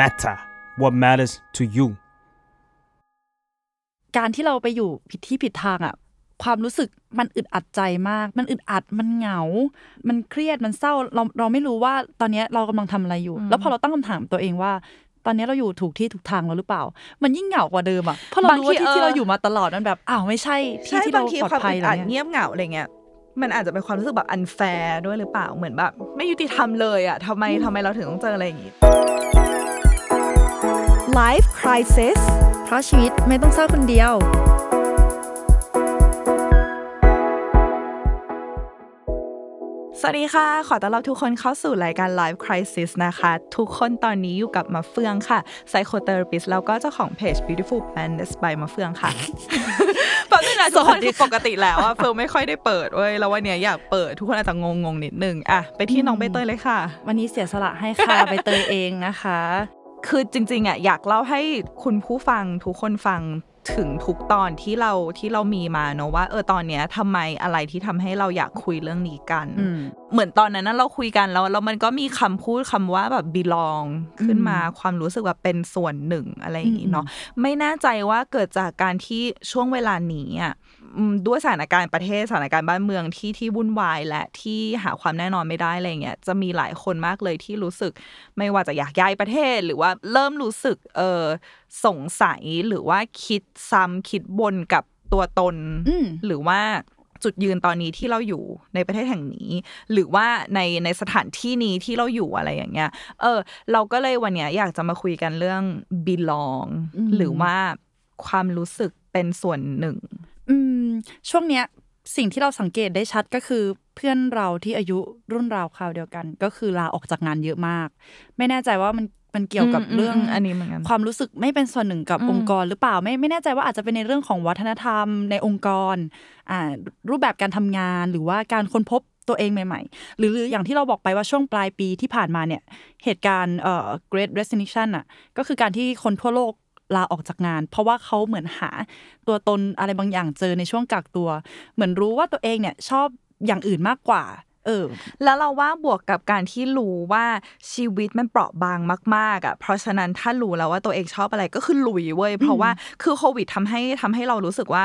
matter what matters to you การที่เราไปอยู่ผิดที่ผิดทางอะความรู้สึกมันอึดอัดใจมาก มันอึดอัด มันเหงา มันเครียด มันเศร้า เราเราไม่รู้ว่าตอนนี้เรากำลังทำอะไรอยู่ แล้วพอเราตั้งคำถามตัวเองว่า ตอนนี้เราอยู่ถูกที่ถูกทางแล้วหรือเปล่า มันยิ่งเหงากว่าเดิมอะ เพราะเรารู้ว่าที่ที่เราอยู่มาตลอดมันแบบอ้าวไม่ใช่ที่ใช่ที่บาเรางทีปลอดความภัอึยดอะไรอัดเงี้ยเงียบเหงาอะไรเงี้ย มันอาจจะเป็นความรู้สึกแบบอันแฟร์ด้วยหรือเปล่า เหมือนแบบ ไม่ยุติธรรมเลยอะทำไมทำไมเราถึงต้องเจออะไรอย่างงี้ Life Crisis เพราะชีวิตไม่ต้องเศร้าคนเดียว สวัสดีค่ะ ขอต้อนรับทุกคนเข้าสู่รายการ Life Crisis นะคะ ทุกคนตอนนี้อยู่กับมาเฟืองค่ะ Psychotherapist แล้วก็เจ้าของเพจ Beautiful Planet by มาเฟืองค่ะแป๊บนึงนะทุกคนคือปกติแล้วอะเฟิร์นไม่ค่อยได้เปิดเว้ย แล้ววันเนี้ยอยากเปิดทุกคนอาจจะงงๆนิดนึงอะไปที่น้องใบเตยเลยค่ะ วันนี้เสียสละให้ค่ะ ใบเตยเองนะคะ คือจริงๆอะอยากเล่าให้คุณผู้ฟังทุกคนฟังถึงทุกตอนที่เราที่เรามีมาเนอะว่าเออตอนเนี้ยทำไมอะไรที่ทำให้เราอยากคุยเรื่องนี้กันอืมเหมือนตอนนั้นนะเราคุยกันแล้วแล้วมันก็มีคำพูดคำว่าแบบ belong ขึ้นมาความรู้สึกว่าเป็นส่วนหนึ่งอะไรอย่างนี้เนาะไม่แน่ใจว่าเกิดจากการที่ช่วงเวลานี้อะอืม ด้วยสถานการณ์ประเทศสถานการณ์บ้านเมืองที่ที่วุ่นวายและที่หาความแน่นอนไม่ได้อะไรเงี้ยจะมีหลายคนมากเลยที่รู้สึก ไม่ว่าจะอยากย้ายประเทศ หรือว่าเริ่มรู้สึกเออสงสัยหรือว่าคิดซ้ำคิดบนกับตัวตนอืมหรือว่าจุดยืนตอนนี้ที่เราอยู่ในประเทศแห่งนี้ หรือว่าในในสถานที่นี้ที่เราอยู่อะไรอย่างเงี้ย เออ เราก็เลยวันเนี้ยอยากจะมาคุยกันเรื่อง belong อืมหรือว่าความรู้สึกเป็นส่วนหนึ่งอืม ช่วงเนี้ยสิ่งที่เราสังเกตได้ชัดก็คือเพื่อนเราที่อายุรุ่นราวคราวเดียวกัน ก็คือลาออกจากงานเยอะมาก ไม่แน่ใจว่ามันมันเกี่ยวกับเรื่องอันนี้เหมือนกันความรู้สึกไม่เป็นส่วนหนึ่งกับองค์กรหรือเปล่าไม่ไม่แน่ใจว่าอาจจะเป็นในเรื่องของวัฒนธรรมในองค์กรอ่ารูปแบบการทำงานหรือว่าการค้นพบตัวเองใหม่ๆหรือหรืออย่างที่เราบอกไปว่าช่วงปลายปีที่ผ่านมาเนี่ยเหตุการณ์เอ่อ Great Resignation อะก็คือการที่คนทั่วโลก ลาออกจากงาน เพราะว่าเขาเหมือนหาตัวตนอะไรบางอย่างเจอในช่วงกักตัว เหมือนรู้ว่าตัวเองเนี่ยชอบอย่างอื่นมากกว่าเออแล้วเราว่าบวกกับการที่รู้ว่าชีวิตมันเปราะบางมากๆอะเพราะฉะนั้นถ้ารู้แล้วว่าตัวเองชอบอะไรก็คือลุยเว้ยเพราะว่าคือโควิดทำให้ทำให้เรารู้สึกว่า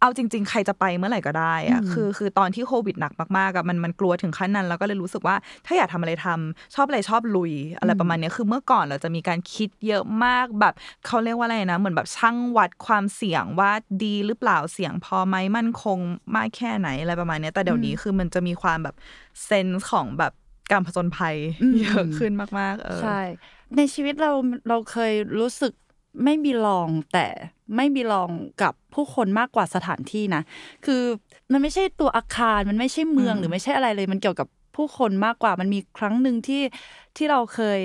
เอาจริง ๆ ใครจะไปเมื่อไหร่ก็ได้อะอืมคือคือตอนที่โควิดหนักมากๆอะมันมันกลัวถึงขั้นนั้นแล้วก็เลยรู้สึกว่าถ้าอยากทำอะไรทำชอบอะไรชอบลุย อะไรประมาณเนี้ยคือเมื่อก่อนเราจะมีการคิดเยอะมากแบบเขาเรียกว่าอะไรนะ เหมือนแบบช่างวัดความเสี่ยงว่าดีหรือเปล่าเสี่ยงพอไหมมั่นคงมากแค่ไหนอะไรประมาณเนี้ยแต่เดี๋ยวนี้คือมันจะมีความแบบเซนส์ของแบบการผจญภัยอืมเยอะขึ้นมากๆเออใช่ในชีวิตเราเราเคยรู้สึก ไม่บีลองแต่ไม่บีลองกับผู้คนมากกว่าสถานที่นะ คือมันไม่ใช่ตัวอาคารมันไม่ใช่เมืองอืมหรือไม่ใช่อะไรเลย มันเกี่ยวกับผู้คนมากกว่ามันมีครั้งหนึ่งที่ที่เราเคย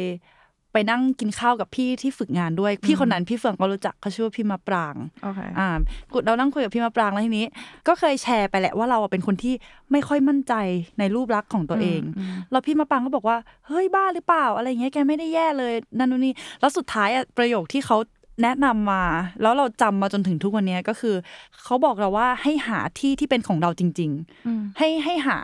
ไปนั่งกินข้าวกับพี่ที่ฝึกงานด้วย พี่คนนั้นพี่เฟืองก็รู้จักเขาชื่อว่าพี่มะปรางโอเคอ่ากูเรานั่งคุยกับพี่มะปรางแล้วทีนี้ ก็เคยแชร์ไปแหละว่าเราอะเป็นคนที่ไม่ค่อยมั่นใจในรูปลักษณ์ของตัวเองอืมอืมแล้วพี่มะปรางก็บอกว่าเฮ้ยบ้าหรือเปล่า อะไรเงี้ยแกไม่ได้แย่เลยนั่นนู่นนี่แล้วสุดท้ายอะประโยคที่เขา แนะนำมา แล้วเราจำมาจนถึงทุกวันเนี้ยก็คือ เขาบอกเราว่าให้หาที่ที่เป็นของเราจริงอืมๆให้ให้หา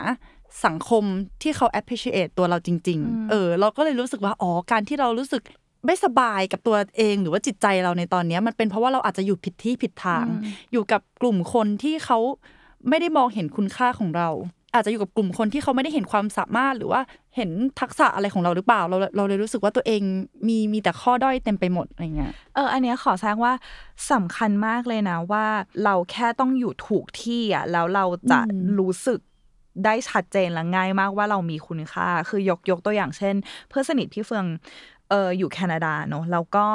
สังคมที่เขา appreciate ตัวเราจริงอืมๆเออ เราก็เลยรู้สึกว่าอ๋อการที่เรารู้สึกไม่สบายกับตัวเองหรือว่าจิตใจเราในตอนเนี้ยมันเป็นเพราะว่าเราอาจจะอยู่ผิดที่ผิดทาง อยู่กับกลุ่มคนที่เขาไม่ได้มองเห็นคุณค่าของเรา อาจจะอยู่กับกลุ่มคนที่เขาไม่ได้เห็นความสามารถหรือว่าเห็นทักษะอะไรของเราหรือเปล่า เราเราเลยรู้สึกว่าตัวเองมีมีแต่ข้อด้อยเต็มไปหมดอะไรเงี้ยเอออันเนี้ยขอแซงว่าสำคัญมากเลยนะว่าเราแค่ต้องอยู่ถูกที่อะแล้วเราจะอืมรู้สึกได้ชัดเจนและง่ายมากว่าเรามีคุณค่า คือยกยกตัวอย่างเช่น เพื่อนสนิทพี่เฟืองเอออยู่แคนาดาเนอะแล้วก็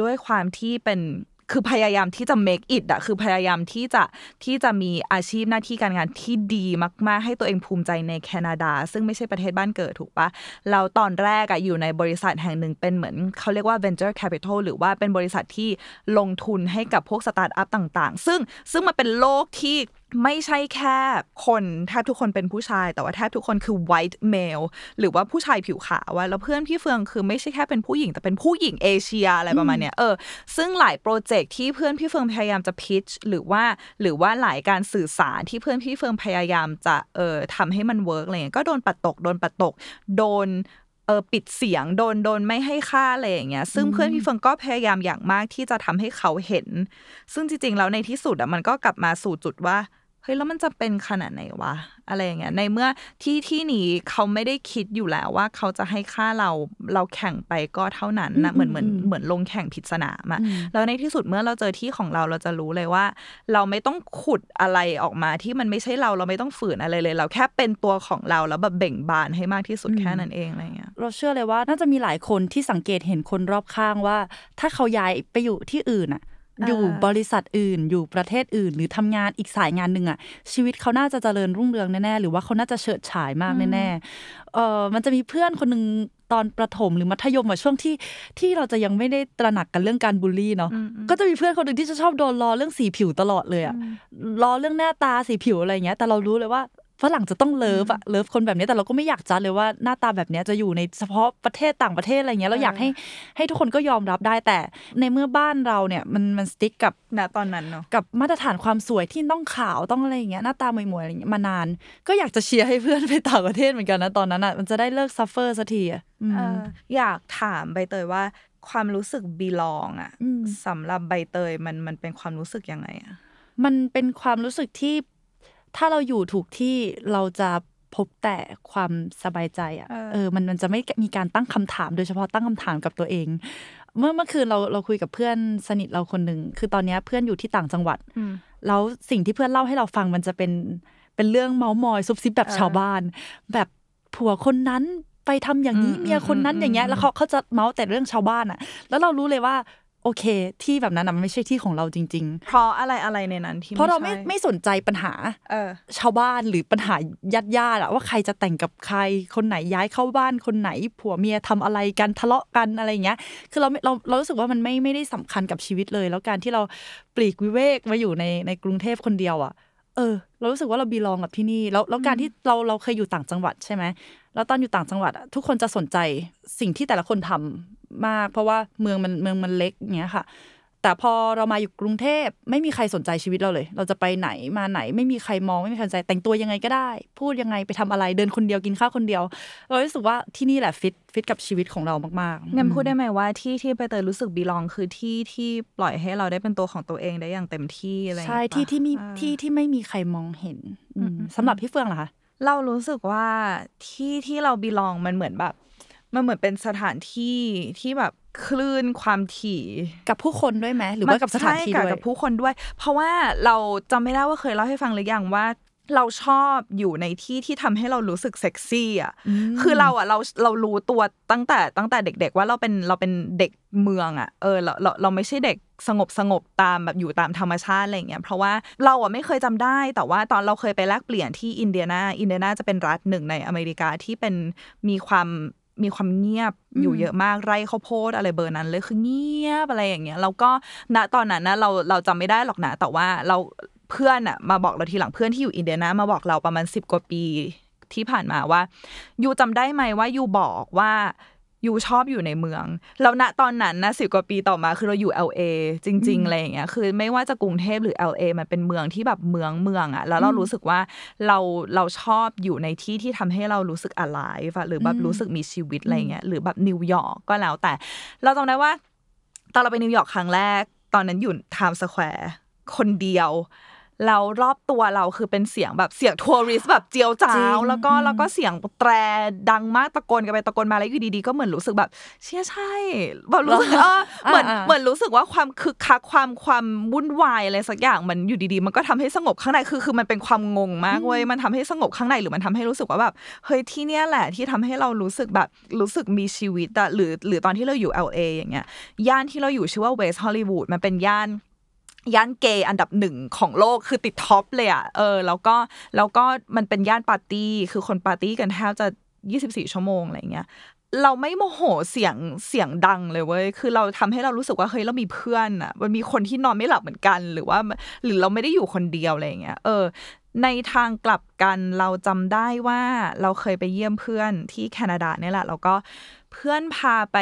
ด้วยความที่เป็น คือพยายามที่จะ make it อะคือพยายามที่จะที่จะมีอาชีพหน้าที่การงานที่ดีมาก ๆ ให้ตัวเองภูมิใจในแคนาดา ซึ่งไม่ใช่ประเทศบ้านเกิดถูกปะเราตอนแรกอะอยู่ในบริษัทแห่งหนึ่งเป็นเหมือนเขาเรียกว่า venture capital หรือว่าเป็นบริษัทที่ลงทุนให้กับพวกสตาร์ทอัพต่าง ๆ ซึ่งซึ่งมันเป็นโลกที่ ไม่ใช่แค่คนแทบทุกคนเป็นผู้ชาย แต่ว่าแทบทุกคนคือ white male หรือว่าผู้ชายผิวขาวอะแล้วเพื่อนพี่เฟืองคือไม่ใช่แค่เป็นผู้หญิง แต่เป็นผู้หญิงเอเชียอะไรประมาณเนี้ยเออซึ่งหลายโปรเจกต์ที่เพื่อนพี่เฟืองพยายามจะ pitch หรือว่าหรือว่าหลายการสื่อสารที่เพื่อนพี่เฟืองพยายามจะเออทำให้มัน work อะไรเงี้ยก็โดนปัดตกโดนปัดตกโดนเออปิดเสียงโดนโดนไม่ให้ค่าอะไรอย่างเงี้ยซึ่งเพื่อนพี่เฟืองก็พยายามอย่างมากที่จะทำให้เขาเห็น ซึ่งจริงๆแล้วในที่สุดอะมันก็กลับมาสู่จุดว่า เฮ้ยแล้วมันจะเป็นขนาดไหนวะอะไรอย่างเงี้ยในเมื่อที่ที่นี้เขาไม่ได้คิดอยู่แล้วว่าเขาจะให้ค่าเราเราแข่งไปก็เท่านั้นนะเหมือนเหมือนเหมือนลงแข่งผิดสนามอะแล้วในที่สุดเมื่อเราเจอที่ของเราเราจะรู้เลยว่า เราไม่ต้องขุดอะไรออกมาที่มันไม่ใช่เราเราไม่ต้องฝืนอะไรเลย เราแค่เป็นตัวของเราแล้วแบบเบ่งบานให้มากที่สุดแค่นั้นเองอะไรเงี้ยเราเชื่อเลยว่าน่าจะมีหลายคนที่สังเกตเห็นคนรอบข้างว่า ถ้าเขาย้ายไปอยู่ที่อื่นอะ อยู่บริษัทอื่น อยู่ประเทศอื่น หรือทำงานอีกสายงานหนึ่งอะชีวิตเขาน่าจะเจริญรุ่งเรืองแน่ๆหรือว่าเขาน่าจะเฉิดฉายมากแน่ๆเออมันจะมีเพื่อนคนหนึ่งตอนประถมหรือมัธยมอะช่วงที่ที่เราจะยังไม่ได้ตระหนักกันเรื่องการบูลลี่เนาะก็จะมีเพื่อนคนหนึ่งที่จะชอบโดนล้อเรื่องสีผิวตลอดเลยอะล้อเรื่องหน้าตาสีผิวอะไรเงี้ย แต่เรารู้เลยว่า ฝรั่งจะต้องเลิฟอะเลิฟคนแบบนี้แต่เราก็ไม่อยากจัดเลยว่าหน้าตาแบบนี้จะอยู่ในเฉพาะประเทศต่างประเทศอะไรเงี้ยเราอยากให้ให้ทุกคนก็ยอมรับได้แต่ในเมื่อบ้านเราเนี่ยมันมัน stick กับณตอนนั้นเนาะกับมาตรฐานความสวยที่ต้องขาวต้องอะไรอย่างเงี้ยหน้าตาหมวยๆอะไรอย่างเงี้ยมานาน ก็อยากจะเชียร์ให้เพื่อนไปต่างประเทศเหมือนกันนะตอนนั้นอะมันจะได้เลิก suffer สักทีอะอืมเอออยากถามใบเตยว่าความรู้สึก belong อะอืมสำหรับใบเตยมันมันเป็นความรู้สึกยังไงอะมันเป็นความรู้สึกที่ ถ้าเราอยู่ถูกที่เราจะพบแต่ความสบายใจอะเออมันมันจะไม่มีการตั้งคำถามโดยเฉพาะตั้งคำถามกับตัวเอง เมื่อเมื่อคืนเราเราคุยกับเพื่อนสนิทเราคนหนึ่งคือตอนเนี้ยเพื่อนอยู่ที่ต่างจังหวัดอืมแล้วสิ่งที่เพื่อนเล่าให้เราฟังมันจะเป็นเป็นเรื่องเมาส์มอยซุบซิบแบบเออชาวบ้าน แบบผัวคนนั้นไปทำอย่างนี้อืมเมียคนนั้นอืมอย่างเงี้ยอืมแล้วเขาเขาจะเมาส์แต่เรื่องชาวบ้านอะ แล้วเรารู้เลยว่า โอเค ที่แบบนั้นน่ะมันไม่ใช่ที่ของเราจริง เพราะอะไรอะไรในนั้นที่ๆ เพราะเราไม่ใช่ไม่สนใจปัญหา เออ ชาวบ้านหรือปัญหาญาติญาติอะว่าใครจะแต่งกับใคร คนไหนย้ายเข้าบ้านคนไหน ผัวเมียทำอะไรกันทะเลาะกันอะไรอย่างเงี้ย คือเราไม่เราเรารู้สึกว่ามันไม่ไม่ได้สำคัญกับชีวิตเลย แล้วการที่เราปลีกวิเวกมาอยู่ในในกรุงเทพคนเดียวอะเออ เรารู้สึกว่าเราบีลองกับที่นี่แล้วแล้วการที่เราเราเคยอยู่ต่างจังหวัดใช่ไหม แล้วตอนอยู่ต่างจังหวัดอะทุกคนจะสนใจสิ่งที่แต่ละคนทำมาก เพราะว่าเมืองมันเมืองมันเล็กอย่างเงี้ยค่ะ แต่พอเรามาอยู่กรุงเทพไม่มีใครสนใจชีวิตเราเลย เราจะไปไหนมาไหนไม่มีใครมองไม่มีใครสนใจ แต่งตัวยังไงก็ได้ พูดยังไงไปทำอะไรเดินคนเดียวกินข้าวคนเดียว เรารู้สึกว่าที่นี่แหละฟิตฟิตกับชีวิตของเรามากๆงั้นพูดได้ไหมว่าที่ที่ใบเตยรู้สึกบีลองคือที่ที่ปล่อยให้เราได้เป็นตัวของตัวเองได้อย่างเต็มที่อะไรอย่างใช่เงี้ยที่ปะที่มีเออที่ที่ไม่มีใครมองเห็นอืมสำหรับพี่เฟืองเหรอคะ เรารู้สึกว่าที่ที่เราบีลองมันเหมือนแบบ มันเหมือนเป็นสถานที่ที่แบบคลื่นความถี่กับผู้คนด้วยไหมหรือว่ากับสถานที่ใช่ด้วยกับผู้คนด้วย เพราะว่าเราจำไม่ได้ว่าเคยเล่าให้ฟังหรือยังว่า เราชอบอยู่ในที่ที่ทำให้เรารู้สึกเซ็กซี่อะ คือเราอะเราเรารู้ตัวตั้งแต่ตั้งแต่เด็ก ๆ ว่าเราเป็นเราเป็นเด็กเมืองอะ เออเราเราเราไม่ใช่เด็กสงบสงบตามแบบอยู่ตามธรรมชาติอะไรอย่างเงี้ย เพราะว่าเราอะไม่เคยจำได้ แต่ว่าตอนเราเคยไปแลกเปลี่ยนที่อินเดียนา อินเดียนาจะเป็นรัฐหนึ่งในอเมริกาที่เป็นมีความมีความเงียบอยู่เยอะมากไร่ข้าวโพดอะไรเบอร์นั้นเลยคือเงียบอะไรอย่างเงี้ยแล้วก็ณตอนนั้นนะเราเราจำไม่ได้หรอกนะแต่ว่าเรา เพื่อนอะมาบอกเราทีหลังเพื่อนที่อยู่อินเดียนามาบอกเราประมาณสิบกว่าปีที่ผ่านมาว่ายูจำได้ไหมว่ายูบอกว่ายูชอบอยู่ในเมือง แล้วณตอนนั้นนะสิบกว่าปีต่อมาคือเราอยู่ LA จริงๆอะไรอย่างเงี้ยคือไม่ว่าจะกรุงเทพหรือ LA มันเป็นเมืองที่แบบเมืองเมืองอะแล้วเรารู้สึกว่าเราเราชอบอยู่ในที่ที่ทำให้เรารู้สึก alive อะหรือแบบรู้สึกมีชีวิตอะไรเงี้ยหรือแบบนิวยอร์กก็แล้วแต่ เราจำได้ว่าตอนเราไปนิวยอร์กครั้งแรก ตอนนั้นอยู่ไทม์สแควร์คนเดียว แล้วรอบตัวเราคือเป็นเสียงแบบเสียง tourist แบบเจี๊ยวจ๊าวจริงแล้วก็อืมแล้วก็เสียงแตรดังมากตะโกนกันไปตะโกนมาแล้วอยู่ดีๆก็เหมือนรู้สึกแบบ เชื่อใช่แบบรู้สึกเออเหมือนอ่าๆเหมือนรู้สึกว่าความคึกคักความความวุ่นวายอะไรสักอย่างมันอยู่ดีๆ มันก็ทำให้สงบข้างในคือคือมันเป็นความงงมากเว้ยมันทำให้สงบข้างในหรือมันทำให้รู้สึกว่าแบบเฮ้ยที่เนี้ยแหละที่ทำให้เรารู้สึกแบบรู้สึกมีชีวิตอะหรือหรือตอนที่เราอยู่ LA อย่างเงี้ยย่านที่เราอยู่ชื่อว่าเวสต์ฮอลลีวูดมันเป็นย่าน ย่านเกย์อันดับหนึ่งของโลกคือติด top เลยอะเออ แล้วก็แล้วก็มันเป็นย่านปาร์ตี้คือคนปาร์ตี้กันแทบจะ24 ชั่วโมงอะไรเงี้ยเราไม่โมโหเสียงเสียงดังเลยเว้ย คือเราทำให้เรารู้สึกว่าเฮ้ยเรามีเพื่อนอะ มันมีคนที่นอนไม่หลับเหมือนกัน หรือว่า หรือเราไม่ได้อยู่คนเดียวอะไรเงี้ย เออ ในทางกลับกันเราจำได้ว่าเราเคยไปเยี่ยมเพื่อนที่แคนาดาเนี่ยแหละ แล้วก็เพื่อนพาไป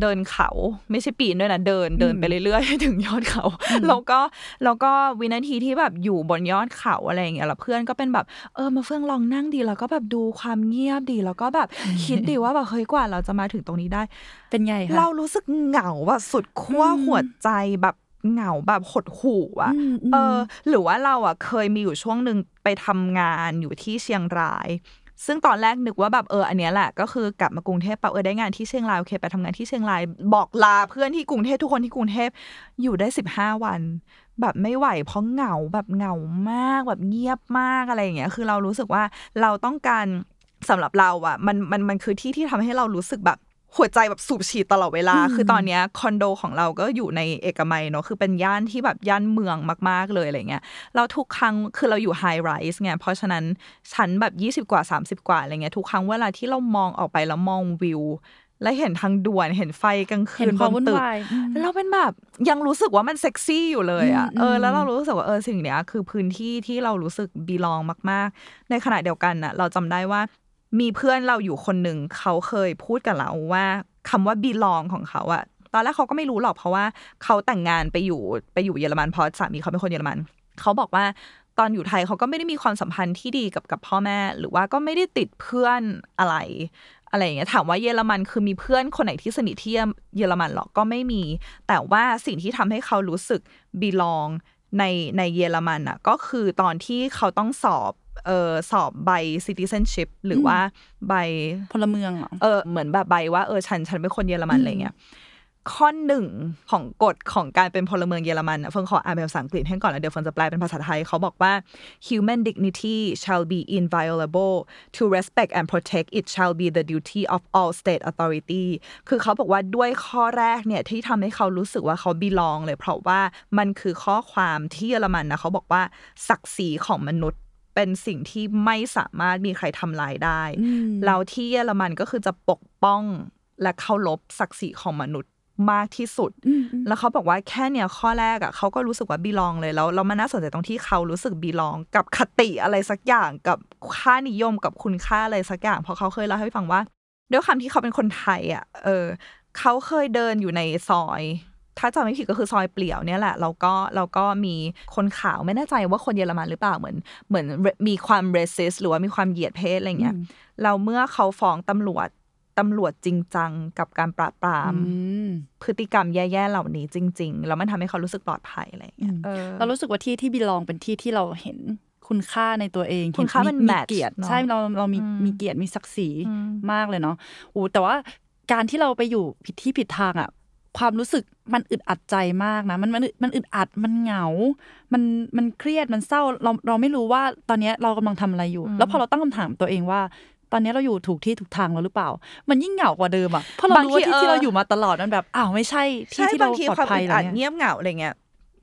เดินเขาไม่ใช่ปีนด้วยนะเดินเดินไปเรื่อยๆถึงยอดเขา แล้วก็แล้วก็วินาทีที่แบบอยู่บนยอดเขาอะไรอย่างเงี้ยแล้วเพื่อนก็เป็นแบบเออมาเฟื่องลองนั่งดีแล้วก็แบบดูความเงียบดีแล้วก็แบบคิดดีว่าแบบเฮ้ยกว่าเราจะมาถึงตรงนี้ได้ เป็นไงคะเรารู้สึกเหงาแบบสุดขั้วอืมหัวใจแบบเหงาแบบหดหู่อะอืมอืมเออ หรือว่าเราอะเคยมีอยู่ช่วงหนึ่งไปทำงานอยู่ที่เชียงราย ซึ่งตอนแรกนึกว่าแบบเอออันเนี้ยแหละก็คือกลับมากรุงเทพปะเออได้งานที่เชียงรายโอเคไปทำงานที่เชียงรายบอกลาเพื่อนที่กรุงเทพทุกคนที่กรุงเทพอยู่ได้สิบห้าวัน แบบไม่ไหวเพราะเหงาแบบเหงามากแบบเงียบมากอะไรอย่างเงี้ยคือเรารู้สึกว่าเราต้องการสำหรับเราอะมันมันมันคือที่ที่ทำให้เรารู้สึกแบบ หัวใจแบบสูบฉีดตลอดเวลา คือตอนเนี้ยคอนโดของเราก็อยู่ในเอกมัยเนาะ คือเป็นย่านที่แบบย่านเมืองมาก ๆ เลยอะไรเงี้ย เราทุกครั้งคือเราอยู่ไฮไรส์ไง เพราะฉะนั้นชั้นแบบ 20 กว่า 30 กว่าอะไรเงี้ย ทุกครั้งเวลาที่เรามองออกไปแล้วมองวิว และเห็นทางด่วน เห็นไฟกลางคืเห็นนความบวุ่นตึกวายอืมเราเป็นแบบยังรู้สึกว่ามันเซ็กซี่อยู่เลยอะอืมเอออืมแล้วเรารู้สึกว่าเออสิ่งเนี้ยคือพื้นที่ที่เรารู้สึกบีลองมาก ๆ ในขณะเดียวกันน่ะ เราจำได้ว่า มีเพื่อนเราอยู่คนหนึ่งเขาเคยพูดกับเราว่าคำว่าบีลองของเขาอะตอนแรกเขาก็ไม่รู้หรอกเพราะว่าเขาแต่งงานไปอยู่ไปอยู่เยอรมันเพราะสามีเขาเป็นคนเยอรมัน เขาบอกว่าตอนอยู่ไทยเขาก็ไม่ได้มีความสัมพันธ์ที่ดีกับกับพ่อแม่ หรือว่าก็ไม่ได้ติดเพื่อนอะไร อะไรอย่างเงี้ยถามว่าเยอรมันคือมีเพื่อนคนไหนที่สนิทที่เยอรมันหรอก็ไม่มี แต่ว่าสิ่งที่ทำให้เขารู้สึกบีลองในในเยอรมันอะก็คือตอนที่เขาต้องสอบเออสอบใบ citizenship หรือว่าใบพลเมืองเหรอเออเหมือนแบบใบว่าเออฉันฉันเป็นคนเยอรมันอืมอะไรเงี้ยข้อหนึ่งของกฎของการเป็นพลเมืองเยอรมันอะเฟิงขออ่านเป็นภาษาอังกฤษให้ก่อนแล้วเดี๋ยวเฟิงจะแปลเป็นภาษาไทยเขาบอกว่า human dignity shall be inviolable to respect and protect it shall be the duty of all state authority คือเขาบอกว่าด้วยข้อแรกเนี่ยที่ทำให้เขารู้สึกว่าเขา belong เลยเพราะว่ามันคือข้อความที่เยอรมันนะเขาบอกว่าศักดิ์ศรีของมนุษย์ เป็นสิ่งที่ไม่สามารถมีใครทำลายได้อืมแล้วที่เยอรมันก็คือจะปกป้องและเคารพศักดิ์ศรีของมนุษย์มากที่สุดอืมอืมแล้วเขาบอกว่าแค่เนี่ยข้อแรกอะเขาก็รู้สึกว่าบีลองเลยแล้วแล้วมันน่าสนใจตรงที่เขารู้สึกบีลอง กับคติอะไรสักอย่างกับค่านิยมกับคุณค่าอะไรสักอย่าง เพราะเขาเคยเล่าให้ฟังว่า ด้วยความที่เขาเป็นคนไทยอะ เออเขาเคยเดินอยู่ในซอย ถ้าจำไม่ผิดก็คือซอยเปลี่ยวเนี่ยแหละแล้วก็แล้วก็มีคนขาวไม่แน่ใจว่าคนเยอรมันหรือเปล่าเหมือน เหมือนมีความเรสซิสหรือว่ามีความเหยียดเพศอะไรเงี้ยเราเมื่อเขาฟ้องตำรวจตำรวจจริงจังกับการปราบปรามอืมพฤติกรรมแย่ๆเหล่านี้จริง ๆ แล้วมันทำให้เขารู้สึกปลอดภัยอะไรอย่างเงี้ยอืมเออเรารู้สึกว่าที่ที่บีลองเป็นที่ที่เราเห็นคุณค่าในตัวเองคุณค่ามันเห็ match เกียรติเนอะใช่เราเรามีอืมมีเกียรติมีศักดิ์ศรีอืมมากเลยเนาะโอ้แต่ว่าการที่เราไปอยู่ผิดที่ผิดทางอะ ความรู้สึกมันอึดอัดใจมากนะ มันมันมันอึดอัดมันเหงา มันมันเครียดมันเศร้าเราเราไม่รู้ว่าตอนเนี้ยเรากำลังทำอะไรอยู่ แล้วพอเราตั้งคำถามตัวเองว่า ตอนเนี้ยเราอยู่ถูกที่ถูกทางแล้วหรือเปล่า มันยิ่งเหงากว่าเดิมอะเพราะเรารู้ว่าที่ที่เราอยู่มาตลอดมันแบบอ้าวไม่ใช่ที่ใช่ที่บาเรางทีปลอความดภัยอึดอะไรอัดเงี้ยเงียบเหงาอะไรเงี้ย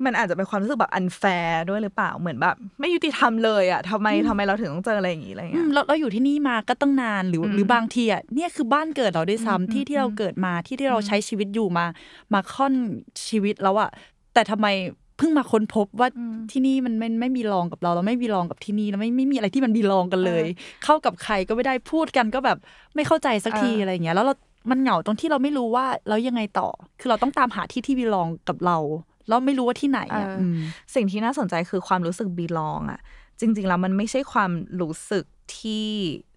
มันอาจจะเป็นความรู้สึกแบบอันแฟร์ด้วยหรือเปล่าเหมือนแบบ ไม่ยุติธรรมเลยอะทำไมทำไมเราถึงต้องเจออะไรอย่างงี้อะไรอืเงี้ยมเราเราอยู่ที่นี่มาก็ตั้งนานหรืออืมหรือบางทีอะเนี่ยคือบ้านเกิดเราด้วยซ้ำอืมที่ที่เราอืมเกิดมาที่ที่เราใช้ชีวิตอยู่มา มาค่อนชีวิตแล้วอะแต่ทำไมเพิ่งมาค้นพบว่าที่นี่มันไม่ไม่มีรองกับเราเราไม่มีรองกับที่นี่แล้วไม่ไม่มีอะไรที่มันมีรองกันเลย เข้ากับใครก็ไม่ได้พูดกันก็แบบไม่เข้าใจสักทีอะไรอย่างเงี้ยแล้วเรามันเหงาตรงที่เราไม่รู้ว่าแล้วยังไงต่อ คือเราต้องตามหาที่ที่บีลองกับเรา แล้วไม่รู้ว่าที่ไหนอะเอออืมสิ่งที่น่าสนใจคือความรู้สึก belong อะ จริง ๆ แล้วมันไม่ใช่ความรู้สึก ที่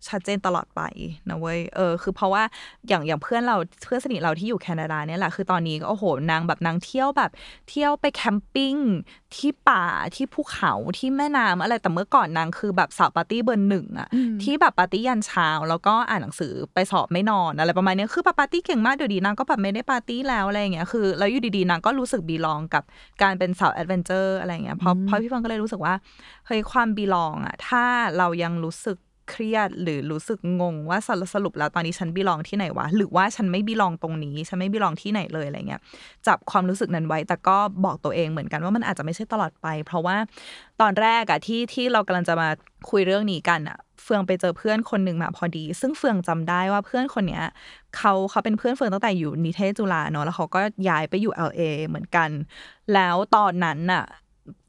ชัดเจนตลอดไปนะเว้ย เออ คือเพราะว่าอย่างอย่างเพื่อนเราเพื่อนสนิทเราที่อยู่แคนาดาเนี่ยแหละ คือตอนนี้ก็โอ้โหนางแบบนางเที่ยวแบบ เที่ยวไป camping ที่ป่าที่ภูเขาที่แม่น้ำอะไร แต่เมื่อก่อนนางคือแบบสาวปาร์ตี้เบอร์หนึ่งอะอืมที่แบบปาร์ตี้ยันเช้า แล้วก็อ่านหนังสือไปสอบไม่นอนอะไรประมาณเนี้ยคือแบบปาร์ตี้เก่งมากเดี๋ยวนี้นางก็แบบไม่ได้ปาร์ตี้แล้วอะไรอย่างเงี้ย คือแล้วอยู่ดีๆนางก็รู้สึก belong กับการเป็นสาว adventure อะไรอย่างเงี้ย เพราะเพราะพี่เฟืองก็เลยรู้สึกว่าเฮ้ยความ belong อะถ้าเรายังรู้สึก เครียด หรือรู้สึกงงว่าสรุปแล้วตอนนี้ฉัน belong ที่ไหนวะ หรือว่าฉันไม่ belong ตรงนี้ ฉันไม่ belong ที่ไหนเลยอะไรเงี้ย จับความรู้สึกนั้นไว้ แต่ก็บอกตัวเองเหมือนกันว่ามันอาจจะไม่ใช่ตลอดไป เพราะว่าตอนแรกอะที่ที่เรากำลังจะมาคุยเรื่องนี้กันอะเฟืองไปเจอเพื่อนคนหนึ่งมาพอดี ซึ่งเฟืองจำได้ว่าเพื่อนคนเนี้ยเขาเขาเป็นเพื่อนเฟืองตั้งแต่อยู่นิเทศจุฬาเนาะแล้วเขาก็ย้ายไปอยู่ LA เหมือนกัน แล้วตอนนั้นน่ะ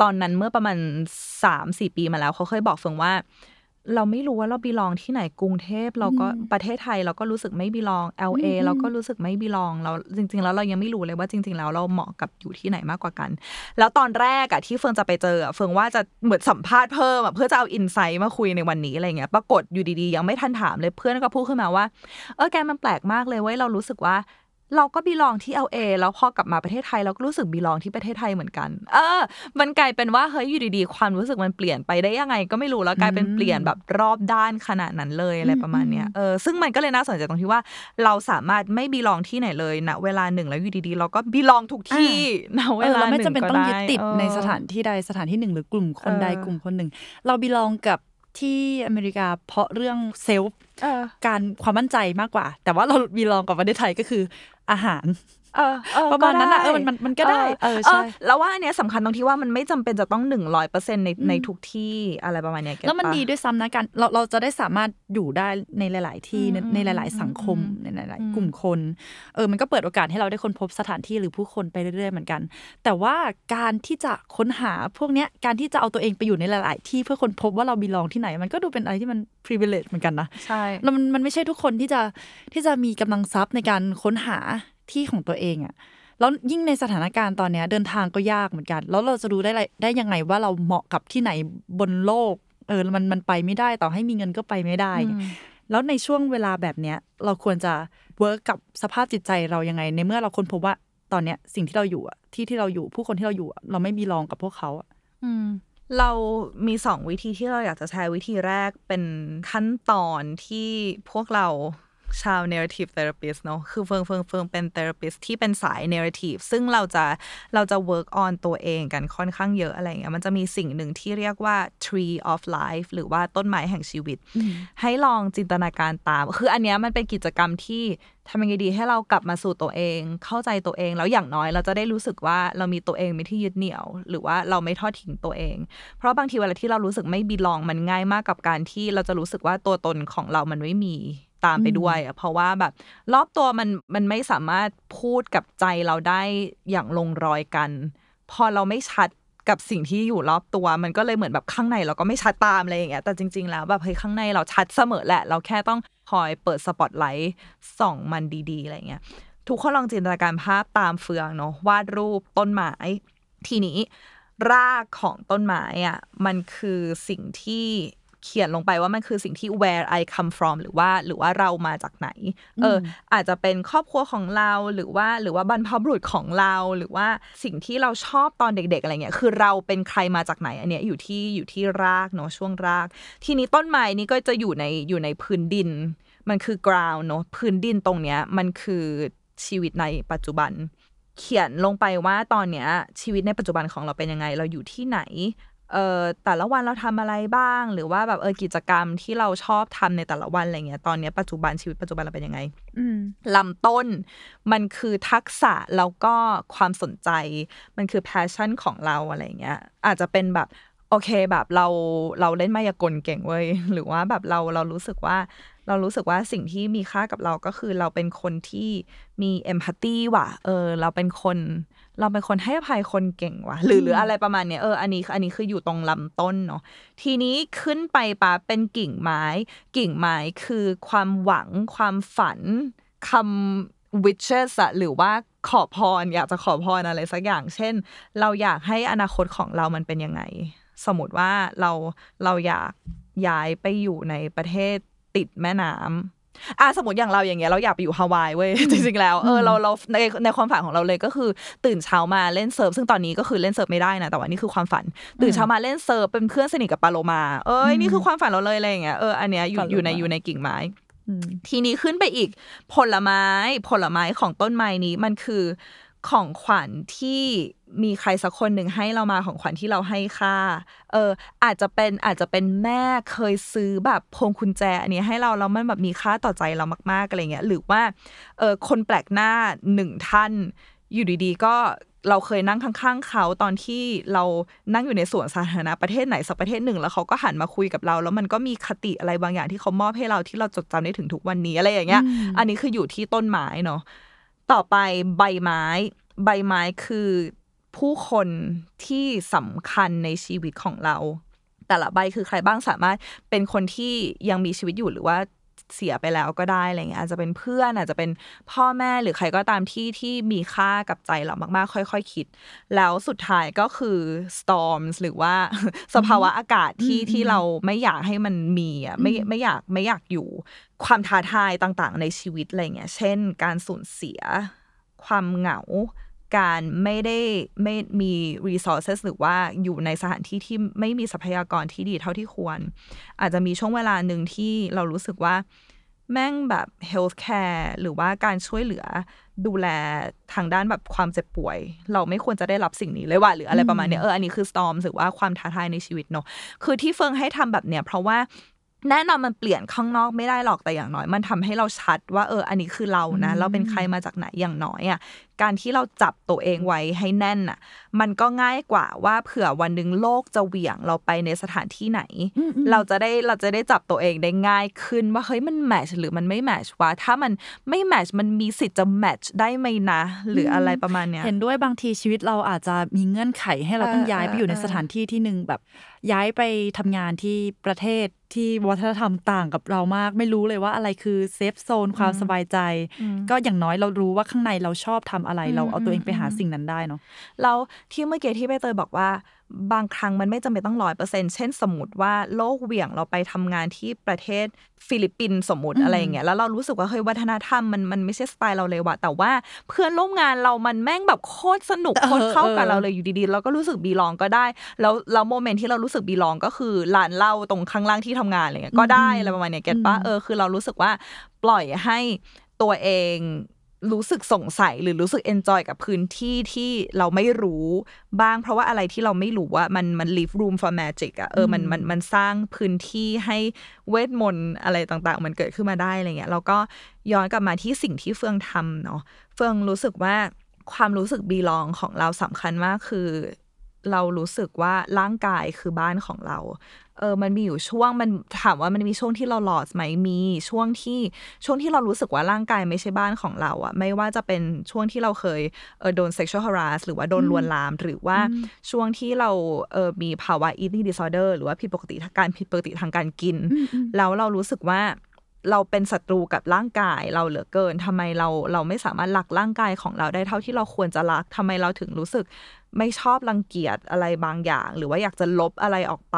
ตอนนั้นเมื่อประมาณสามสี่ปีมาแล้วเขาเคยบอกเฟืองว่า เราไม่รู้ว่าเราบีลองที่ไหนกรุงเทพเราก็อืมประเทศไทยเราก็รู้สึกไม่บีลอง LA อืมเราก็รู้สึกไม่บีลอง เราจริง ๆ แล้วเรายังไม่รู้เลยว่าจริง ๆ แล้วเราเหมาะกับอยู่ที่ไหนมากกว่ากัน แล้วตอนแรกอะที่เฟิงจะไปเจออะเฟิงว่าจะเหมือนสัมภาษณ์เพิ่มอะเพื่อจะเอาอินไซต์มาคุยในวันนี้อะไรเงี้ยปรากฏอยู่ดีๆ ยังไม่ทันถามเลยเพื่อนก็พูดขึ้นมาว่าเออแกมันแปลกมากเลยเว้ยเรารู้สึกว่า เราก็บีลองที่ LA แล้วพอกลับมาประเทศไทยเราก็รู้สึกบีลองที่ประเทศไทยเหมือนกัน เออ มันกลายเป็นว่าเฮ้ยอยู่ดีๆ ความรู้สึกมันเปลี่ยนไปได้ยังไง ก็ไม่รู้แล้วกลายเป็นเปลี่ยนแบบรอบด้านขนาดนั้นเลยอะไรประมาณเนี้ยเออซึ่งมันก็เลยน่าสนใจตรงที่ว่า เราสามารถไม่บีลองที่ไหนเลยณเวลาหนึ่งแล้วอยู่ดีๆ เราก็บีลองทุกที่ณเวเออลาเราหไม่นึ่งจำเป็นก็ต้องได้ยึดติดเออในสถานที่ใดสถานที่หนึ่งหรือกลุ่มคนใดเออกลุ่มคนหนึ่ง เราบีลองกับที่อเมริกาเพราะเรื่องเซลฟ์เออการความมั่นใจมากกว่า แต่ว่าเราบีลองกับประเทศไทยก็คือ อาหารเออเออประมาณนั้นอะก็เออมันมันมันก็ได้เออใช่แล้วว่าอันเนี้ยสำคัญตรงที่ว่ามันไม่จำเป็นจะต้องหนึ่งร้อยเปอร์เซ็นในอืมในทุกที่อะไรประมาณเนี้ยเก็ตแล้วมันปะดีด้วยซ้ำนะการเราเราจะได้สามารถอยู่ได้ในหลาย ๆ ที่อืมในในหลาย ๆ สังคมอืมในหลายอืมๆกลุ่มคนเออมันก็เปิดโอกาสให้เราได้ค้นพบสถานที่หรือผู้คนไปเรื่อย ๆ เหมือนกัน แต่ว่าการที่จะค้นหาพวกเนี้ยการที่จะเอาตัวเองไปอยู่ในหลาย ๆ ที่เพื่อค้นพบว่าเราบีลองที่ไหน มันก็ดูเป็นอะไรที่มัน privilege เหมือนกันนะใช่แล้วมันมันไม่ใช่ทุกคนที่จะที่จะมีกำลังทรัพย์ในการค้นหา ที่ของตัวเองอะแล้วยิ่งในสถานการณ์ตอนเนี้ยเดินทางก็ยากเหมือนกัน แล้วเราจะดูได้ไรได้ยังไงว่าเราเหมาะกับที่ไหนบนโลก เออมันมันไปไม่ได้ต่อให้มีเงินก็ไปไม่ได้อืมแล้วในช่วงเวลาแบบเนี้ยเราควรจะเวิร์กกับสภาพจิตใจเรายังไง ในเมื่อเราค้นพบว่าตอนเนี้ยสิ่งที่เราอยู่อะที่ที่เราอยู่ผู้คนที่เราอยู่อะเราไม่ belong กับพวกเขาอะอืมเรามีสองวิธีที่เราอยากจะแชร์วิธีแรกเป็นขั้นตอนที่พวกเรา ชาว narrative therapist เนอะคือเฟิงเฟิงเฟิงเป็น therapist ที่เป็นสาย narrative ซึ่งเราจะเราจะ work on ตัวเองกันค่อนข้างเยอะอะไรเงี้ยมันจะมีสิ่งหนึ่งที่เรียกว่า tree of life หรือว่าต้นไม้แห่งชีวิต ให้ลองจินตนาการตาม คืออันเนี้ยมันเป็นกิจกรรมที่ทำยังไงดีให้เรากลับมาสู่ตัวเอง เข้าใจตัวเอง แล้วอย่างน้อยเราจะได้รู้สึกว่าเรามีตัวเองมีที่ยึดเหนี่ยว หรือว่าเราไม่ทอดทิ้งตัวเอง เพราะบางทีเวลาที่เรารู้สึกไม่บีลองมันง่ายมากกับการที่เราจะรู้สึกว่าตัวตนของเรามันไม่มี ตามไปด้วยอะเพราะว่าแบบ รอบตัวมันมันไม่สามารถพูดกับใจเราได้อย่างลงรอยกัน พอเราไม่ชัดกับสิ่งที่อยู่รอบตัว มันก็เลยเหมือนแบบข้างในเราก็ไม่ชัดตามอะไรอย่างเงี้ยแต่จริง ๆ แล้วแบบเฮ้ยข้างในเราชัดเสมอแหละ เราแค่ต้องคอยเปิดสปอตไลท์ส่องมันดีๆอะไรเงี้ยทุกคนลองจินตนาการภาพตามเฟืองเนาะวาดรูปต้นไม้ทีนี้รากของต้นไม้อะมันคือสิ่งที่ เขียนลงไปว่ามันคือสิ่งที่ where I come from หรือว่าหรือว่าเรามาจากไหนเอออ อาจจะเป็นครอบครัวของเราหรือว่าหรือว่าบรรพบุรุษของเราหรือว่าสิ่งที่เราชอบตอนเด็ก ๆ อะไรเงี้ยคือเราเป็นใครมาจากไหน อันเนี้ยอยู่ที่อยู่ที่รากเนาะช่วงราก ทีนี้ต้นไม้นี้ก็จะอยู่ในอยู่ในพื้นดิน มันคือ ground เนาะพื้นดินตรงเนี้ยมันคือชีวิตในปัจจุบัน เขียนลงไปว่าตอนเนี้ยชีวิตในปัจจุบันของเราเป็นยังไง เราอยู่ที่ไหน เอ่อแต่ละวันเราทำอะไรบ้าง หรือว่าแบบเออกิจกรรมที่เราชอบทำในแต่ละวันอะไรเงี้ยตอนเนี้ยปัจจุบันชีวิตปัจจุบันเราเป็นยังไงอืมลำต้น มันคือทักษะแล้วก็ความสนใจ มันคือ passion ของเราอะไรเงี้ย อาจจะเป็นแบบโอเคแบบเราเราเล่นมายากลเก่งเว้ยหรือว่าแบบเราเรารู้สึกว่า เรารู้สึกว่าสิ่งที่มีค่ากับเราก็คือเราเป็นคนที่มีเอมพัตตีว่ะเออ เราเป็นคน เราเป็นคนให้อภัยคนเก่งว่ะหรือหรืออะไรประมาณเนี้ยเอออันนี้อันนี้คืออยู่ตรงลำต้นเนาะทีนี้ขึ้นไปปะเป็นกิ่งไม้ กิ่งไม้คือความหวังความฝันคำ wishes อะหรือว่าขอพร อยากจะขอพรอะไรสักอย่าง เช่น เราอยากให้อนาคตของเรามันเป็นยังไง สมมติว่าเราเราอยากย้ายไปอยู่ในประเทศติดแม่น้ำ อะสมมติอย่างเราอย่างเงี้ยเราอยากไปอยู่ฮาวายเว้ยจริงๆแล้วเออเราเราในในความฝันของเราเลยก็คือ ตื่นเช้ามาเล่นเซิร์ฟซึ่งตอนนี้ก็คือเล่นเซิร์ฟไม่ได้นะแต่ว่านี่คือความฝัน ตื่นเช้ามาเล่นเซิร์ฟเป็นเพื่อนสนิทกับปลาโลมา เอ้ยนี่คือความฝันเราเลยอะไรอย่างเงี้ยเอออันเนี้ยอยู่ปลาโลมาอยู่ในอยู่ในกิ่งไม้อืมทีนี้ขึ้นไปอีกผลไม้ผลไม้ของต้นไม้นี้มันคือ ของขวัญที่มีใครสักคนหนึ่งให้เรามาของขวัญที่เราให้ค่า เออ อาจจะเป็นอาจจะเป็นแม่เคยซื้อแบบพวงกุญแจ อันนี้ให้เราแล้วมันแบบมีค่าต่อใจเรามากๆอะไรเงี้ย หรือว่าเออคนแปลกหน้าหนึ่งท่าน อยู่ดีๆ ก็เราเคยนั่งข้างๆ เขาตอนที่เรานั่งอยู่ในสวนสาธารณะประเทศไหนสักประเทศหนึ่ง แล้วเขาก็หันมาคุยกับเรา แล้วมันก็มีคติอะไรบางอย่างที่เขามอบให้เราที่เราจดจำได้ถึงทุกวันนี้อะไรอย่างเงี้ย อันนี้คืออยู่ที่ต้นไม้เนาะ ต่อไปใบไม้ ใบไม้คือผู้คนที่สำคัญในชีวิตของเรา แต่ละใบคือใครบ้างสามารถเป็นคนที่ยังมีชีวิตอยู่หรือว่า เสียไปแล้วก็ได้อะไรเงี้ยอาจจะเป็นเพื่อนอาจจะเป็นพ่อแม่หรือใครก็ตามที่ที่มีค่ากับใจเรามากๆ ค่อยๆคคิด แล้วสุดท้ายก็คือ storms หรือว่าสภาวะอากาศที่ที่เราไม่อยากให้มันมีอะไม่ไม่อยากไม่อยากอยู่ความท้าทายต่างๆ ในชีวิตอะไรเงี้ยเช่น การสูญเสีย ความเหงา การไม่ได้ไม่มี resources หรือว่าอยู่ในสถานที่ที่ไม่มีทรัพยากรที่ดีเท่าที่ควร อาจจะมีช่วงเวลาหนึ่งที่เรารู้สึกว่าแม่งแบบ health care หรือว่าการช่วยเหลือดูแลทางด้านแบบความเจ็บป่วย เราไม่ควรจะได้รับสิ่งนี้เลยว่ะหรืออะไรประมาณเนี้ยเอออันนี้คือ storm หรือว่าความท้าทายในชีวิตเนาะคือที่เฟิงให้ทำแบบเนี้ยเพราะว่าแน่นอนมันเปลี่ยนข้างนอกไม่ได้หรอกแต่อย่างน้อย มันทำให้เราชัดว่าเอออันนี้คือเรานะ เราเป็นใครมาจากไหนอย่างน้อยอะ การที่เราจับตัวเองไว้ให้แน่นอะ มันก็ง่ายกว่าว่าเผื่อวันหนึ่งโลกจะเหวี่ยงเราไปในสถานที่ไหน เราจะได้เราจะได้จับตัวเองได้ง่ายขึ้นว่าเฮ้ยมันแมทช์หรือมันไม่แมทช์วะถ้ามันไม่แมทช์มันมีสิทธิ์จะแมทช์ได้ไหมนะ หรืออะไรประมาณเนี้ยเห็นด้วยบางทีชีวิตเราอาจจะมีเงื่อนไขให้เราต้องเออย้ายไปอยู่ในเออสถานที่ที่หนึ่งแบบย้ายไปทำงานที่ประเทศที่วัฒนธรรมต่างกับเรามาก ไม่รู้เลยว่าอะไรคือ safe zone ความสบายใจ ก็อย่างน้อยเรารู้ว่าข้างในเราชอบทำอะไร เราเอาตัวเองไปหาสิ่งนั้นได้เนาะแล้วที่เมื่อกี้ที่ใบเตยบอกว่า บางครั้งมันไม่จำเป็นต้องร้อยเปอร์เซ็นต์เช่นสมมติว่าโลกเหวี่ยงเราไปทำงานที่ประเทศฟิลิปปินส์สมมติอะไรอย่างเงี้ยแล้วเรารู้สึกว่าเฮ้ยวัฒนธรรมมันมันไม่ใช่สไตล์เราเลยว่ะแต่ว่าเพื่อนร่วมงานเรามันแม่งแบบโคตรสนุกเออโคตรเข้ากับเออเราเลยอยู่ดีๆเราก็รู้สึก belong ก็ได้ แล้วแล้วโมเมนต์ที่เรารู้สึก belong ก็คือร้านเหล้าตรงข้างล่างที่ทำงานอะไรเงี้ยก็ได้อะไรประมาณเนี้ย get ปะเออคือเรารู้สึกว่าปล่อยให้ตัวเอง รู้สึกสงสัยหรือรู้สึก enjoy กับพื้นที่ที่เราไม่รู้บ้าง เพราะว่าอะไรที่เราไม่รู้ว่ามันมัน leave room for magic อะเออมันมันมันสร้างพื้นที่ให้เวทมนต์อะไรต่างๆ มันเกิดขึ้นมาได้อะไรเงี้ยแล้วก็ย้อนกลับมาที่สิ่งที่เฟืองทำเนาะเฟืองรู้สึกว่าความรู้สึกบีลองของเราสำคัญมากคือ เรารู้สึกว่าร่างกายคือบ้านของเรา เออมันมีอยู่ช่วงมันถามว่ามันมีช่วงที่เราหลอดไหมมีช่วงที่ช่วงที่เรารู้สึกว่าร่างกายไม่ใช่บ้านของเราอะไม่ว่าจะเป็นช่วงที่เราเคยเออโดน sexual harass หรือว่าโดนลวนลาม หรือว่าช่วงที่เราเออมีภาวะ eating disorder หรือว่าผิดปกติทางการผิดปกติทางการกิน แล้วเรารู้สึกว่าเราเป็นศัตรูกับร่างกายเราเหลือเกินทำไมเราเราไม่สามารถรักร่างกายของเราได้เท่าที่เราควรจะรักทำไมเราถึงรู้สึกไม่ชอบรังเกียจอะไรบางอย่าง หรือว่าอยากจะลบอะไรออกไป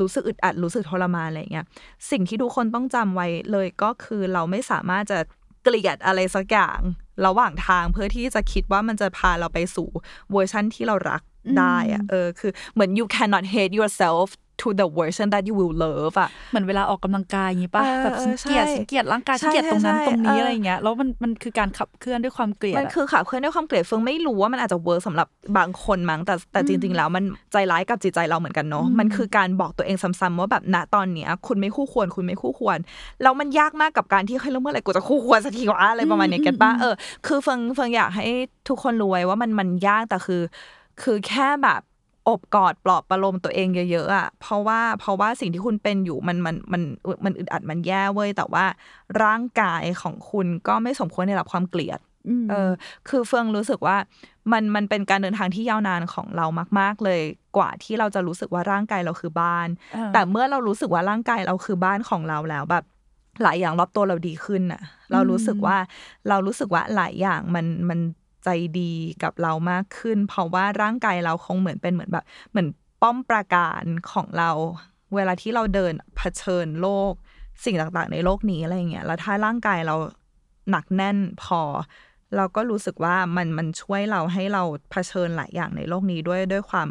รู้สึกอึดอัดรู้สึกทรมานอะไรอย่างเงี้ยสิ่งที่ทุกคนต้องจำไว้เลยก็คือเราไม่สามารถจะเกลียดอะไรสักอย่างระหว่างทางเพื่อที่จะคิดว่ามันจะพาเราไปสู่เวอร์ชั่นที่เรารักได้อะเออคือเหมือน you cannot hate yourself to the version that you will love อะเหมือนเวลาออกกำลังกายอย่างงี้ป่ะเออแบบฉันเกลียดใช่ฉันเกลียดร่างกายใช่ฉันเกลียดตรงนั้นใช่ตรงนี้เออออะไรอย่างเงี้ยแล้วมันมันคือการขับเคลื่อนด้วยความเกลียดมันอะคือขับเคลื่อนด้วยความเกลียดเฟิงไม่รู้ว่ามันอาจจะ work สำหรับบางคนมั้งแต่แต่จริง ๆ แล้วมันใจร้ายกับจิตใจเราเหมือนกันเนาะมันคือการบอกตัวเองซ้ำๆว่าแบบณตอนเนี้ยคุณไม่คู่ควรคุณไม่คู่ควรแล้วมันยากมากกับการที่เฮ้ยแล้วเมื่อไหร่กูจะคู่ควรสักทีวะอะไรประมาณเนี้ยเก็ตปะเออคือเฟิงเฟิงอยากให้ทุกคนรู้ไว้ว่ามันมันยากแต่คือ คือแค่แบบ อบกอดปลอบประโลมตัวเองเยอะๆอะเพราะว่าเพราะว่าสิ่งที่คุณเป็นอยู่มันมันมันมันอึดอัดมันแย่เว้ยแต่ว่าร่างกายของคุณก็ไม่สมควรได้รับความเกลียดเออคือเฟืองรู้สึกว่ามันมันเป็นการเดินทางที่ยาวนานของเรามาก ๆ เลยกว่าที่เราจะรู้สึกว่าร่างกายเราคือบ้านเออแต่เมื่อเรารู้สึกว่าร่างกายเราคือบ้านของเราแล้วแบบหลายอย่างรอบตัวเราดีขึ้นน่ะ เรารู้สึกว่าเรารู้สึกว่าหลายอย่างมันมัน ใจดีกับเรามากขึ้น เพราะว่าร่างกายเราคงเหมือนเป็นเหมือนแบบ เหมือนป้อมปราการของเรา เวลาที่เราเดินเผชิญโลก สิ่งต่างๆ ในโลกนี้อะไรอย่างเงี้ยแล้วถ้าร่างกายเราหนักแน่นพอ เราก็รู้สึกว่ามันมันช่วยเราให้เราเผชิญหลายอย่างในโลกนี้ด้วยด้วยความ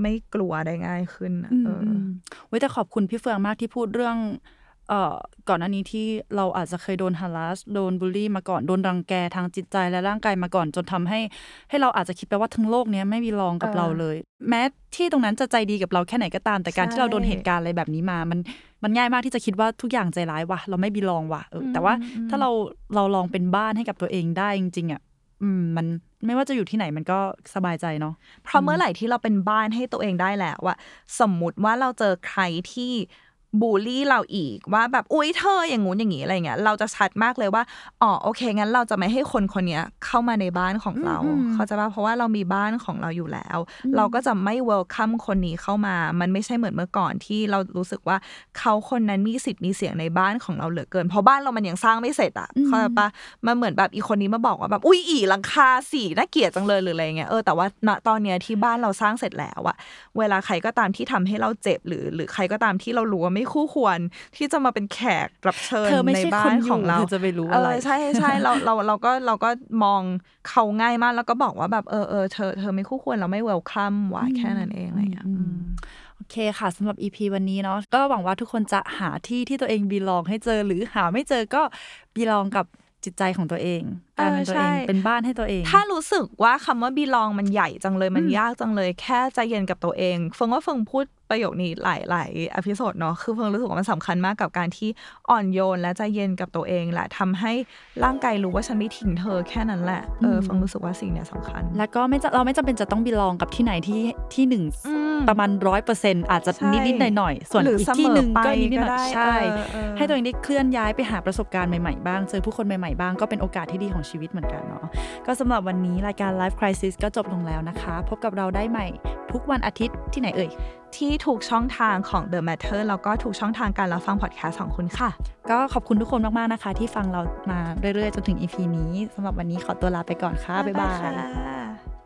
ไม่กลัวได้ง่ายขึ้นน่ะอืมเอออือมเว้ยแต่ขอบคุณพี่เฟืองมากที่พูดเรื่อง เอ่อก่อนหน้านี้ที่เราอาจจะเคยโดนฮาร์สโดนบูลลี่มาก่อนโดนรังแกทางจิตใจและร่างกายมาก่อนจนทำให้ ให้เราอาจจะคิดไปว่าทั้งโลกเนี้ยไม่มีรองกับเออเราเลย แม้ที่ตรงนั้นจะใจดีกับเราแค่ไหนก็ตามแต่การใช่ ที่เราโดนเหตุการณ์อะไรแบบนี้มา มันมันง่ายมากที่จะคิดว่าทุกอย่างใจร้ายว่ะเราไม่บีลองว่ะเอออแต่ว่าถ้าเราเราลองเป็นบ้านให้กับตัวเองได้จริงๆอะอืมมันไม่ว่าจะอยู่ที่ไหนมันก็สบายใจเนาะ เพราะเมื่อไหร่ที่เราเป็นบ้านให้ตัวเองได้แล้วอะสมมุติว่าเราเจอใครที่ บูลลี่เราอีกว่าแบบอุ้ยเธออย่างงู้นอย่างงี้อะไรเงี้ยเราจะชัดมากเลยว่าอ๋อโอเคงั้นเราจะไม่ให้คนคนเนี้ยเข้ามาในบ้านของเราอืมเขาใจะว่าเพราะว่าเรามีบ้านของเราอยู่แล้ว เราก็จะไม่ welcome คนนี้เข้ามา มันไม่ใช่เหมือนเมื่อก่อนที่เรารู้สึกว่าเขาคนนั้นมีสิทธิ์มีเสียงในบ้านของเราเหลือเกิน เพราะบ้านเรามันยังสร้างไม่เสร็จอะอืมเข้าใจปะมันเหมือนแบบอีกคนนี้มาบอกว่าแบบอุ้ยอีหลังคาสีน่าเกลียดจังเลยหรืออะไรเงี้ยเออแต่ว่าณตอนเนี้ยที่บ้านเราสร้างเสร็จแล้วอะเวลาใครก็ตามที่ทำให้เราเจ็บหรือ หรือใครก็ตามที่เรารู้ว่าไม่คู่ควรที่จะมาเป็นแขกรับเชิญเธอไม่ในใช่บ้าคนนอยู่ของเราเธอจะไปรู้เออะไรอใช่ใช่เราเราเราก็เราก็มองเขาง่ายมากแล้วก็บอกว่าแบบเออเออเธอเธอไม่คู่ควรเราไม่ welcome ว่ะแค่นั้นเองอะไรอย่างเงี้ยอืมอืมโอเคค่ะสำหรับ EP วันนี้เนาะก็หวังว่าทุกคนจะหาที่ที่ตัวเอง belong ให้เจอหรือหาไม่เจอก็ belong กับจิตใจของตัวเอง แปลเป็นตัวเองใช่เป็นบ้านให้ตัวเอง ถ้ารู้สึกว่าคำว่า belong มันใหญ่จังเลยมันยากจังเลย แค่ใจเย็นกับตัวเองเฟิงว่าเฟิงพูดประโยคนี้หลายหลาย episode เนาะคือเฟิงรู้สึกว่ามันสำคัญมากกับการที่อ่อนโยนและใจเย็นกับตัวเองแหละทำให้ร่างกายรู้ว่าฉันไม่ทิ้งเธอแค่นั้นแหละเออมเฟิงรู้สึกว่าสิ่งเนี้ยสำคัญ แล้วก็ไม่จะเราไม่จำเป็นจะต้องบีลองกับที่ไหนที่ที่หนึ่งอืมประมาณร้อยเปอร์เซ็นต์อาจจะใช่นิดนิดหน่อยหน่อยๆส่วนหรืออีกเสมอที่หนึ่งก็ไปนิดนิดหน่ก็อได้ยใช่เออเออให้ตัวเองได้เคลื่อนย้ายไปหาประสบการณ์ใหม่ๆบ้างเจอผู้คนใหม่ๆบ้างก็เป็นโอกาสที่ดีของชีวิตเหมือนกันเนาะก็สำหรับวันนี้รายการ Life Crisis ก็จบลงแล้วนะคะ พบกับเราได้ใหม่ทุกวันอาทิตย์ที่ไหนเอ่ย ที่ถูกช่องทางของ The Matter แล้วก็ถูกช่องทางการรับฟังพอดแคสต์ของคุณค่ะ ก็ขอบคุณทุกคนมาก ๆ นะคะ ที่ฟังเรามาเรื่อย ๆ จนถึง EP นี้สำหรับวันนี้ขอตัวลาไปก่อนค่ะ บ๊ายบาย